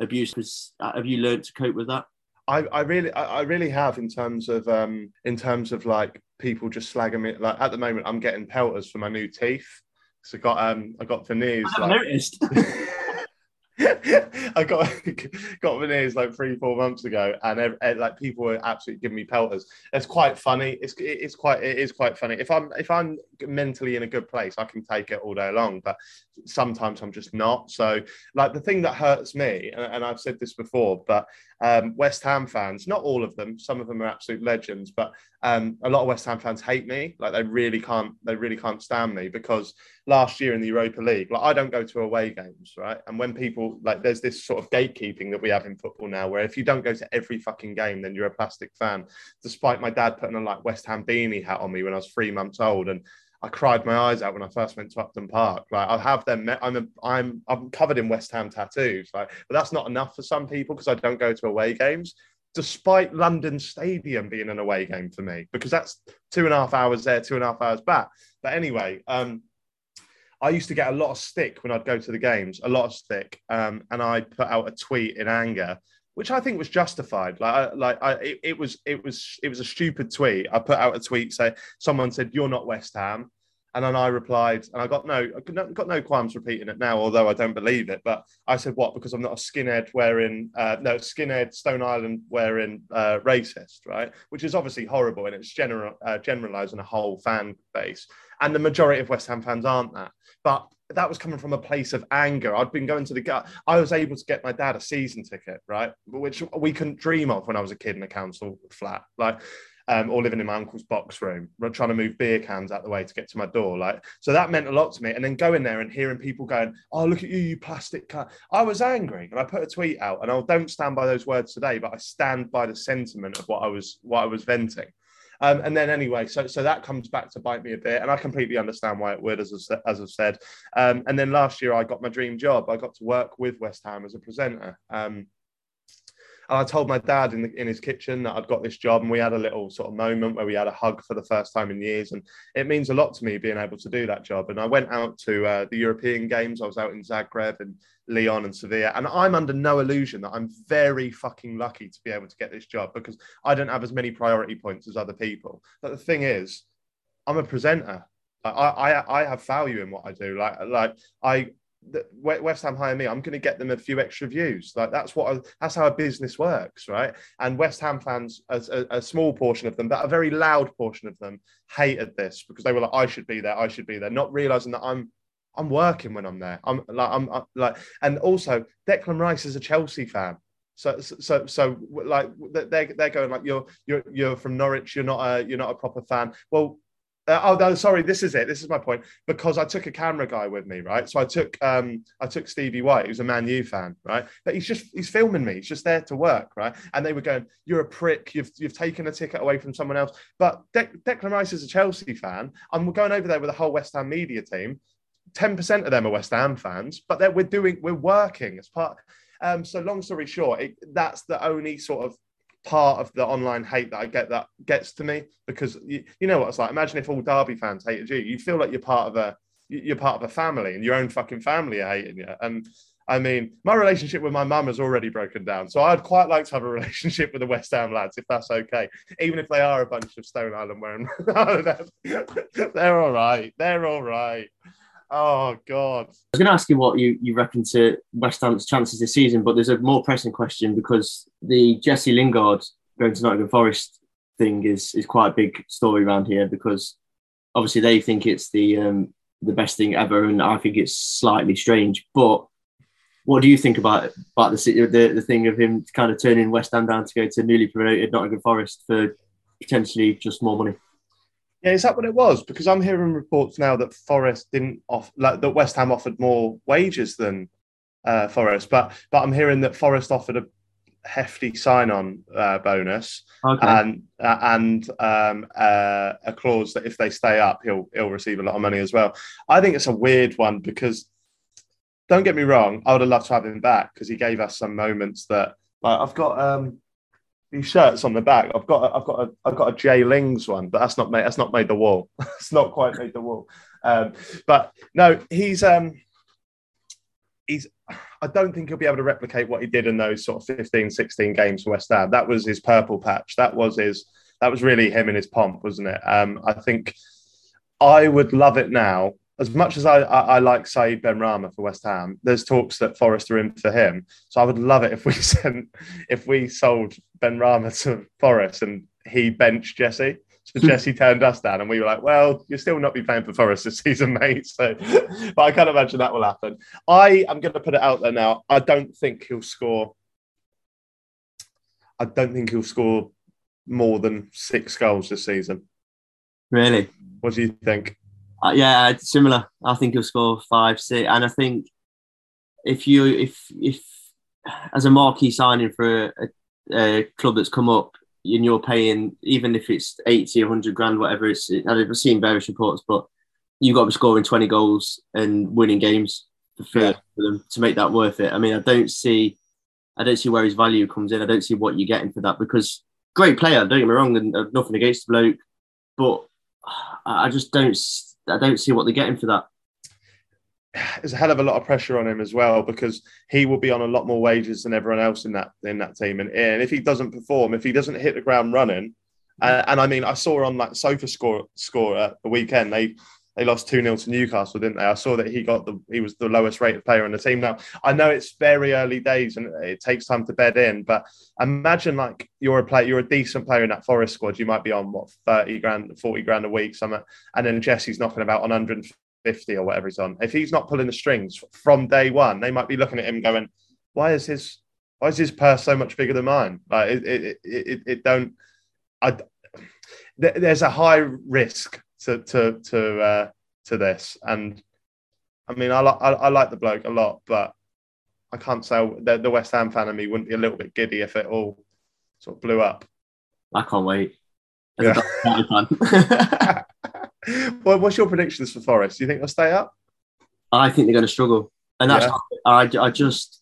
abuse, was, have you learned to cope with that? I, I really I, I really have in terms of um in terms of like people just slagging me like at the moment I'm getting pelters for my new teeth. So I got um I got veneers I like noticed. I got got veneers like three four months ago, and eh, like people were absolutely giving me pelters. It's quite funny. It's it's quite it is quite funny. If I'm if I'm mentally in a good place, I can take it all day long. But sometimes I'm just not. So like the thing that hurts me, and, and I've said this before, but um, West Ham fans, not all of them, some of them are absolute legends, but um, a lot of West Ham fans hate me. Like they really can't they really can't stand me because last year in the Europa League, like I don't go to away games, right? And when people like there's this sort of gatekeeping that we have in football now, where if you don't go to every fucking game, then you're a plastic fan. Despite my dad putting a like West Ham beanie hat on me when I was three months old, and I cried my eyes out when I first went to Upton Park. Like I have them, I'm a, I'm I'm covered in West Ham tattoos, like, but that's not enough for some people because I don't go to away games. Despite London Stadium being an away game for me, because that's two and a half hours there, two and a half hours back. But anyway, um, I used to get a lot of stick when I'd go to the games, a lot of stick, um, and I put out a tweet in anger, which I think was justified. Like, like I, it, it was, it was, it was a stupid tweet. I put out a tweet say someone said you're not West Ham, and then I replied, and I got no, I got no, qualms repeating it now, although I don't believe it. But I said what because I'm not a skinhead wearing, uh, no skinhead Stone Island wearing uh, racist, right? Which is obviously horrible, and it's general uh, generalising a whole fan base. And the majority of West Ham fans aren't that. But that was coming from a place of anger. I'd been going to the gut. I was able to get my dad a season ticket, right? Which we couldn't dream of when I was a kid in a council flat. Like, um, or living in my uncle's box room, trying to move beer cans out the way to get to my door. Like, so that meant a lot to me. And then going there and hearing people going, "Oh, look at you, you plastic cut." I was angry, and I put a tweet out. And I don't stand by those words today, but I stand by the sentiment of what I was what I was venting. Um, and then anyway, so so that comes back to bite me a bit, and I completely understand why it would, as I, as I've said. Um, and then last year, I got my dream job. I got to work with West Ham as a presenter. Um, and I told my dad in, the, in his kitchen that I'd got this job, and we had a little sort of moment where we had a hug for the first time in years. And it means a lot to me being able to do that job. And I went out to uh, the European Games. I was out in Zagreb and Lyon and Sevilla. And I'm under no illusion that I'm very fucking lucky to be able to get this job because I don't have as many priority points as other people. But the thing is, I'm a presenter. I, I, I have value in what I do. Like, like I, West Ham hire me, I'm going to get them a few extra views. Like that's what I, that's how a business works, right? And West Ham fans, a, a, small portion of them, but a very loud portion of them, hated this because they were like, "I should be there, I should be there," not realizing that I'm I'm working when I'm there. I'm like I'm, I'm like, and also Declan Rice is a Chelsea fan. So, so, so, like they're they're going like you're you're you're from Norwich. You're not a you're not a proper fan. Well, Uh, oh no, sorry. This is it. This is my point because I took a camera guy with me, right? So I took um I took Stevie White, who's a Man U fan, right? But he's just he's filming me. He's just there to work, right? And they were going, "You're a prick. You've you've taken a ticket away from someone else." But De- Declan Rice is a Chelsea fan, and we're going over there with the whole West Ham media team. Ten percent of them are West Ham fans, but we're doing we're working as part. Um, so long story short, it, that's the only sort of part of the online hate that I get that gets to me because you, you know what it's like. Imagine if all Derby fans hated you. You feel like you're part of a you're part of a family and your own fucking family are hating you. And I mean, my relationship with my mum has already broken down. So I'd quite like to have a relationship with the West Ham lads, if that's okay. Even if they are a bunch of Stone Island wearing they're all right. They're all right. Oh God. I was going to ask you what you, you reckon to West Ham's chances this season, but there's a more pressing question because the Jesse Lingard going to Nottingham Forest thing is is quite a big story around here because obviously they think it's the um, the best thing ever, and I think it's slightly strange. But what do you think about about the the the thing of him kind of turning West Ham down to go to newly promoted Nottingham Forest for potentially just more money? Yeah, is that what it was? Because I'm hearing reports now that Forest didn't off like that West Ham offered more wages than uh, Forest, but but I'm hearing that Forest offered a hefty sign-on uh, bonus Okay. and uh, and um, uh, a clause that if they stay up, he'll he'll receive a lot of money as well. I think it's a weird one because don't get me wrong, I would have loved to have him back because he gave us some moments that like I've got um these shirts on the back. I've got I've got a I've got a Jay Lings one, but that's not made that's not made the wall. it's not quite made the wall. Um, but no, he's um he's I don't think he'll be able to replicate what he did in those sort of 15, 16 games for West Ham. That was his purple patch. That was his that was really him in his pomp, wasn't it? Um, I think I would love it now. As much as I, I, I like Saïd Benrahma for West Ham, there's talks that Forest are in for him. So I would love it if we sent if we sold Ben Rama to Forest and he benched Jesse. So Jesse turned us down, and we were like, "Well, you'll still not be playing for Forest this season, mate." So, but I can't imagine that will happen. I am going to put it out there now. I don't think he'll score. I don't think he'll score more than six goals this season. Really? What do you think? Uh, yeah, similar. I think he'll score five, six, and I think if you if if as a marquee signing for a, a club that's come up and you're paying even if it's 80 100 grand whatever it's i've seen various reports but you've got to be scoring 20 goals and winning games for, Yeah. for them to make that worth it i mean i don't see i don't see where his value comes in i don't see what you're getting for that because great player don't get me wrong and uh, nothing against the bloke but i just don't i don't see what they're getting for that There's a hell of a lot of pressure on him as well because he will be on a lot more wages than everyone else in that in that team. And, and if he doesn't perform, if he doesn't hit the ground running, uh, and I mean, I saw on that SofaScore score at the weekend they they lost two 0 to Newcastle, didn't they? I saw that he got the he was the lowest rated player on the team. Now I know it's very early days and it takes time to bed in, but imagine like you're a player, you're a decent player in that Forest squad. You might be on what thirty grand, forty grand a week, something, and then Jesse's knocking about on 150 or whatever he's on. If he's not pulling the strings from day one, they might be looking at him going, "Why is his why is his purse so much bigger than mine?" Like it it it, it, it don't. I there's a high risk to to to uh, to this, and I mean I, li- I I like the bloke a lot, but I can't say the, the West Ham fan of me wouldn't be a little bit giddy if it all sort of blew up. i can't wait Yeah. a Derby fan. well, what's your predictions for Forest? Do you think they'll stay up? I think they're going to struggle, and that's Yeah. I, I just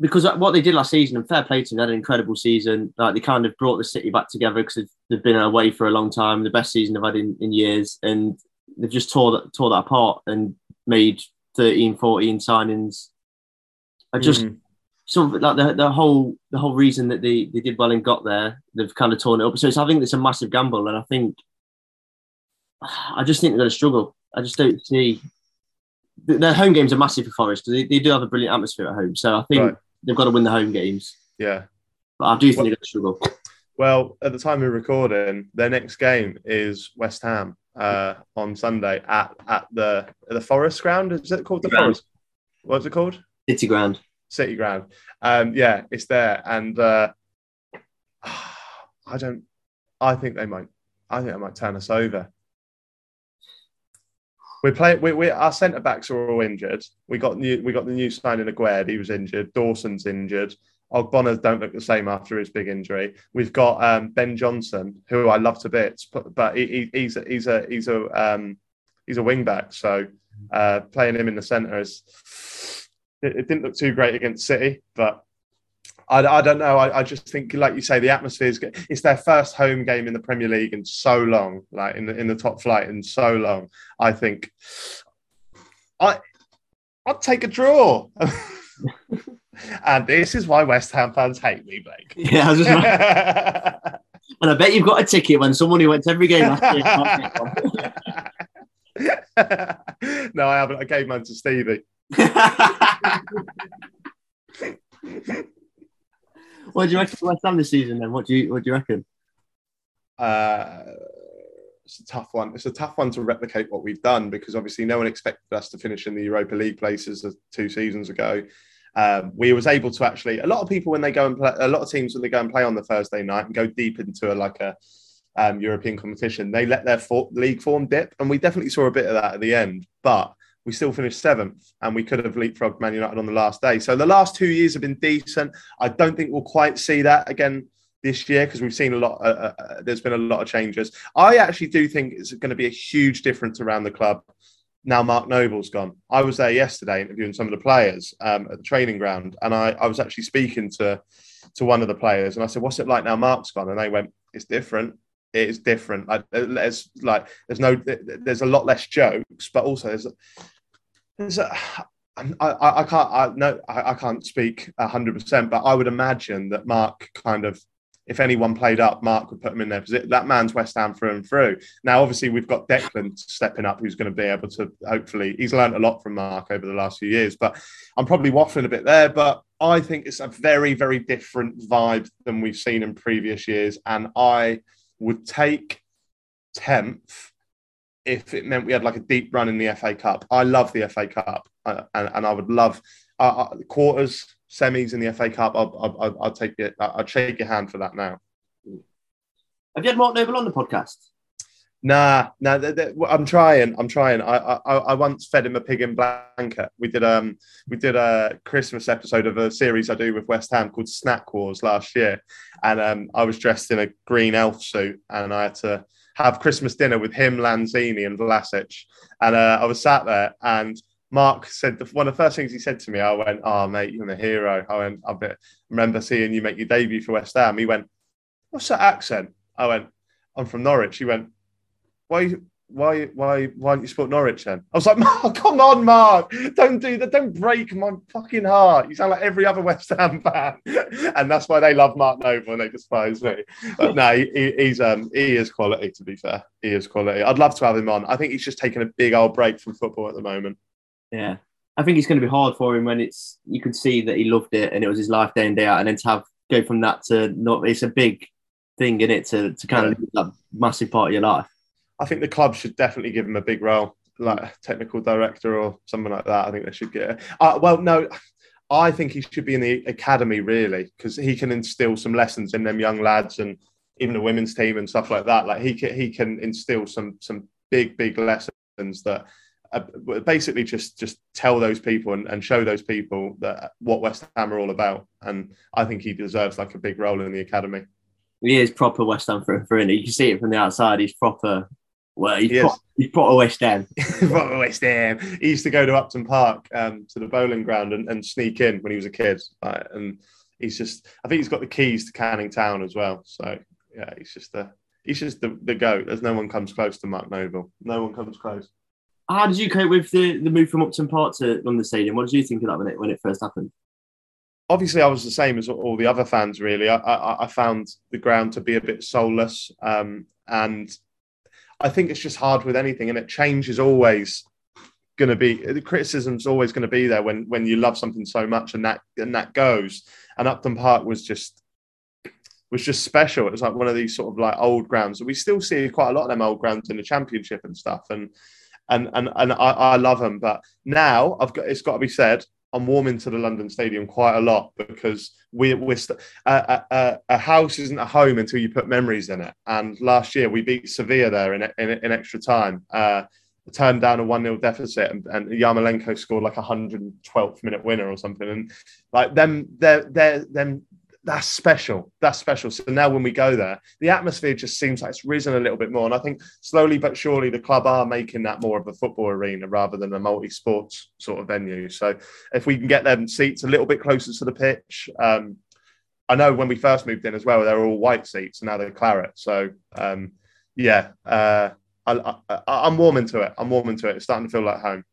because what they did last season and fair play to them, they had an incredible season. Like they kind of brought the city back together because they've, they've been away for a long time, the best season they've had in, in years, and they've just tore that tore that apart and made 13, 14 signings. I just Mhm. sort of like the, the whole the whole reason that they, they did well and got there, they've kind of torn it up. So it's, I think it's a massive gamble, and I think I just think they're going to struggle. I just don't see their home games are massive for Forest because they, they do have a brilliant atmosphere at home. So I think Right. They've got to win the home games. yeah. But I do think Well- they're going to struggle. Well, at the time of recording, their next game is West Ham uh, on Sunday at at the the Forest Ground. Is it called the Ground. Forest? What's it called? City Ground. City Ground. Um, yeah, it's there, and uh, I don't. I think they might. I think they might turn us over. We play. We, we our centre backs are all injured. We got new. We got the new signing Aguerd. He was injured. Dawson's injured. Ogbonna don't look the same after his big injury. We've got um, Ben Johnson, who I love to bits, but, he, he's a, he's a he's a um, he's a wing back. So uh, playing him in the centre is it, it didn't look too great against City, but I, I don't know. I, I just think, like you say, the atmosphere is good. It's their first home game in the Premier League in so long, like in the in the top flight in so long. I think I I'd take a draw. and this is why West Ham fans hate me, Blake. Yeah, I was just and I bet you've got a ticket when someone who went to every game last year. can't get one. no, I haven't. I gave mine to Stevie. What do you reckon West Ham this season? Then what do you what do you reckon? Uh, it's a tough one. It's a tough one to replicate what we've done because obviously no one expected us to finish in the Europa League places two seasons ago. Um, we was able to actually. A lot of people when they go and play, a lot of teams when they go and play on the Thursday night and go deep into a, like a um, European competition, they let their for, league form dip, and we definitely saw a bit of that at the end. But we still finished seventh, and we could have leapfrogged Man United on the last day. So the last two years have been decent. I don't think we'll quite see that again this year because we've seen a lot. Uh, uh, there's been a lot of changes. I actually do think it's going to be a huge difference around the club now. Mark Noble's gone. I was there yesterday interviewing some of the players um, at the training ground, and I, I was actually speaking to to one of the players, and I said, "What's it like now? Mark's gone?" And they went, "It's different." It is different. Like there's like there's no there's a lot less jokes, but also there's there's can't I no I, I can't speak hundred percent, but I would imagine that Mark kind of if anyone played up, Mark would put him in there. That man's West Ham through and through. Now, obviously, we've got Declan stepping up, who's going to be able to hopefully. He's learned a lot from Mark over the last few years, but I'm probably waffling a bit there. But I think it's a very, very different vibe than we've seen in previous years, and I would take tenth if it meant we had like a deep run in the FA Cup. I love the FA Cup, uh, and, and I would love uh, uh, quarters, semis in the FA Cup. I'll, I'll, I'll take it. I'll shake your hand for that now. Have you had Mark Noble on the podcast? Nah, nah. th- th- I'm trying. I'm trying. I, I I once fed him a pig in blanket. We did um we did a Christmas episode of a series I do with West Ham called Snack Wars last year, and um I was dressed in a green elf suit and I had to have Christmas dinner with him, Lanzini, and Vlasic, and uh, I was sat there and. Mark said the, one of the first things he said to me. I went, "Oh mate, you're a hero." I went, "I remember seeing you make your debut for West Ham." He went, "What's that accent?" I went, "I'm from Norwich." He went, why why why why don't you support Norwich then? I was like, Mark, come on, Mark, don't do that, don't break my fucking heart. You sound like every other West Ham fan, and that's why they love Mark Noble and they despise me. But no, he, he's um he is quality. To be fair, he is quality. I'd love to have him on. I think he's just taking a big old break from football at the moment. Yeah. I think it's going to be hard for him when it's you can see that he loved it and it was his life day in day out, and then to have go from that to not. It's a big thing in it to to kind of that massive part of your life. I think the club should definitely give him a big role, like technical director or something like that. I think they should get. Uh, well, no, I think he should be in the academy really because he can instill some lessons in them young lads and even the women's team and stuff like that. Like he can, he can instill some some big big lessons that uh, basically just just tell those people and, and show those people that what West Ham are all about. And I think he deserves like a big role in the academy. He is proper West Ham for for You can see it from the outside. He's proper. Well, he's, He proper, he's proper West Ham. From West Ham. He used to go to Upton Park um, to the bowling ground and, and sneak in when he was a kid. Like, and he's just, I think he's got the keys to Canning Town as well. So yeah, he's just the, he's just the, the goat. There's no one comes close to Mark Noble. No one comes close. How did you cope with the, the move from Upton Park to London Stadium? What did you think of that when it when it first happened? Obviously, I was the same as all the other fans. Really, I, I, I found the ground to be a bit soulless, um, and I think it's just hard with anything, and it change is always going to be the criticism's always going to be there when when you love something so much and that and that goes. And Upton Park was just was just special. It was like one of these sort of like old grounds. We still see quite a lot of them old grounds in the championship and stuff. And and and and I, I love them. But now I've got it's got to be said. I'm warming to the London Stadium quite a lot because we, we're st- a, a, a house isn't a home until you put memories in it. And last year we beat Sevilla there in in, in extra time. Uh, turned down a 1 0 deficit and, and Yarmolenko scored like a 112th minute winner or something. And like them, they're, they're, them, that's special. That's special. So now when we go there, the atmosphere just seems like it's risen a little bit more. And I think slowly but surely the club are making that more of a football arena rather than a multi sports sort of venue. So if we can get them seats a little bit closer to the pitch, um, I know when we first moved in as well, they were all white seats and now they're claret. So um, yeah, uh, I, am warming to it. I'm warming to it. It's starting to feel like home.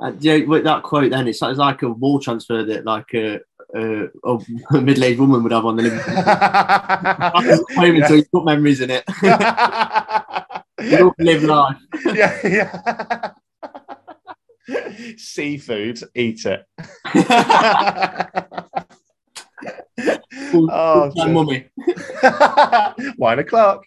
Uh, yeah, with that quote, then it's, it's like a wall transfer that like a, a, a middle-aged woman would have on the living room. home until you put memories in it. you live life. yeah, yeah. Seafood, eat it. oh, mummy. One o'clock.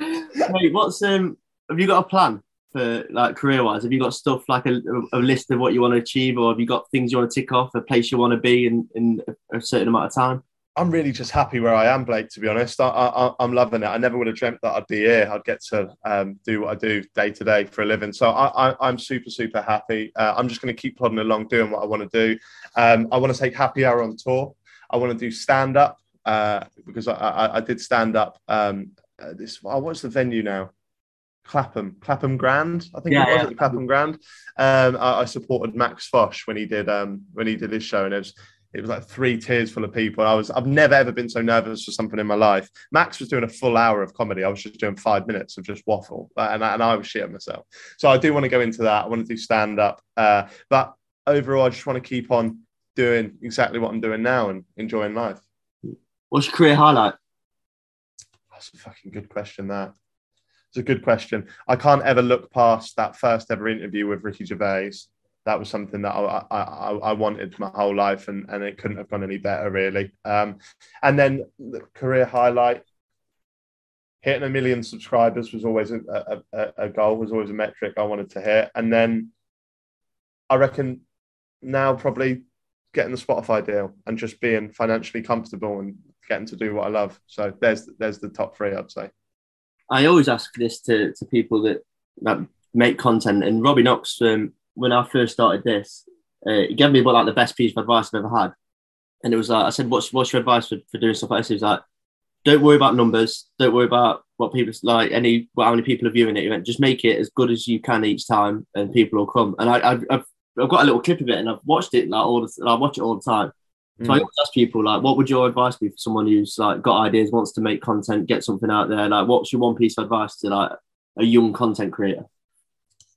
Wait, what's um? Have you got a plan for like career-wise? Have you got stuff like a, a list of what you want to achieve, or have you got things you want to tick off, a place you want to be in in a certain amount of time? I'm really just happy where I am, Blake. To be honest, I, am loving it. I never would have dreamt that I'd be here. I'd get to um, do what I do day to day for a living. So I, am super, super happy. Uh, I'm just going to keep plodding along, doing what I want to do. Um, I want to take Happy Hour on tour. I want to do stand up uh, because I, I, I, did stand up um, uh, this oh, what's the venue now? Clapham, Clapham Grand, I think yeah, it was yeah. at the Clapham Grand. Um, I, I, supported Max Fosh when he did um, when he did his show, and it was it was like three tiers full of people. I was I've never ever been so nervous for something in my life. Max was doing a full hour of comedy. I was just doing five minutes of just waffle, and I, and I was shitting myself. So I do want to go into that. I want to do stand up, uh, but overall, I just want to keep on doing exactly what I'm doing now and enjoying life. What's your career highlight? That's a fucking good question. That it's a good question. I can't ever look past that first ever interview with Ricky Gervais. That was something that I, I, I wanted my whole life, and, and it couldn't have gone any better, really. Um, and then the career highlight hitting a million subscribers was always a, a, a, goal, was always a metric I wanted to hit. And then I reckon now probably getting the Spotify deal and just being financially comfortable and getting to do what I love. So there's there's the top three, I'd say. I always ask this to, to people that, that make content. And Robbie Knox, um, when I first started this, uh, he gave me about like the best piece of advice I've ever had. And it was like, I said, what's, what's your advice for, for doing stuff like this? He was like, don't worry about numbers. Don't worry about what people like, any, how many people are viewing it. Just make it as good as you can each time and people will come. And I, I've, I've, I've got a little clip of it and I've watched it like all the, I watch it all the time. So mm. I always ask people like, what would your advice be for someone who's like got ideas, wants to make content, get something out there? Like, what's your one piece of advice to like a young content creator?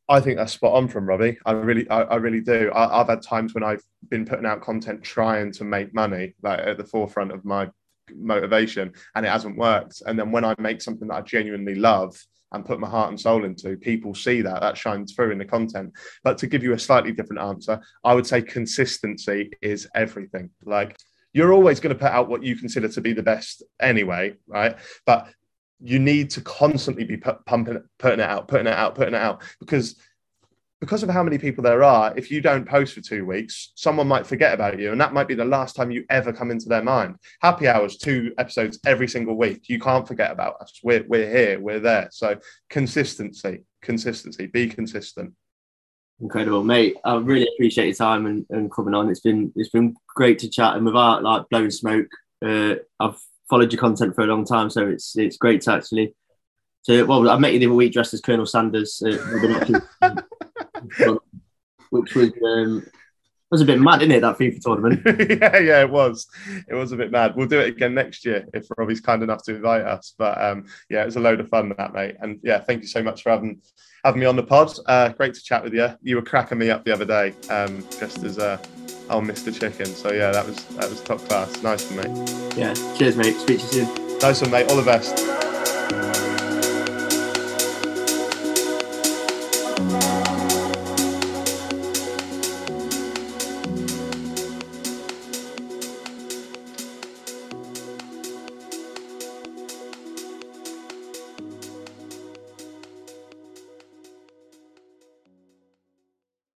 I think that's spot on from Robbie. I really, I, I really do. I, have had times when I've been putting out content trying to make money, like at the forefront of my motivation, and it hasn't worked. And then when I make something that I genuinely love, and put my heart and soul into, people see that that shines through in the content. But to give you a slightly different answer, I would say consistency is everything. Like you're always going to put out what you consider to be the best anyway, right? But you need to constantly be pumping, putting it out, putting it out, putting it out because because of how many people there are, if you don't post for two weeks, someone might forget about you. And that might be the last time you ever come into their mind. Happy hours, two episodes every single week. You can't forget about us. We're, we're here, we're there. So consistency, consistency, be consistent. Incredible, mate. I really appreciate your time and, and coming on. It's been it's been great to chat and without like blowing smoke. Uh, I've followed your content for a long time, so it's it's great to actually to well, I met you the other week dressed as Colonel Sanders. Uh, which was um, was a bit mad, isn't it? That FIFA tournament. yeah, yeah, it was. It was a bit mad. We'll do it again next year if Robbie's kind enough to invite us. But um, yeah, it was a load of fun that mate. And yeah, thank you so much for having having me on the pod. Uh, great to chat with you. You were cracking me up the other day, um, just as uh, old Mr. Chicken. So yeah, that was that was top class. Nice one, mate. Yeah, cheers, mate. Speak to you soon. Nice one, mate. All the best.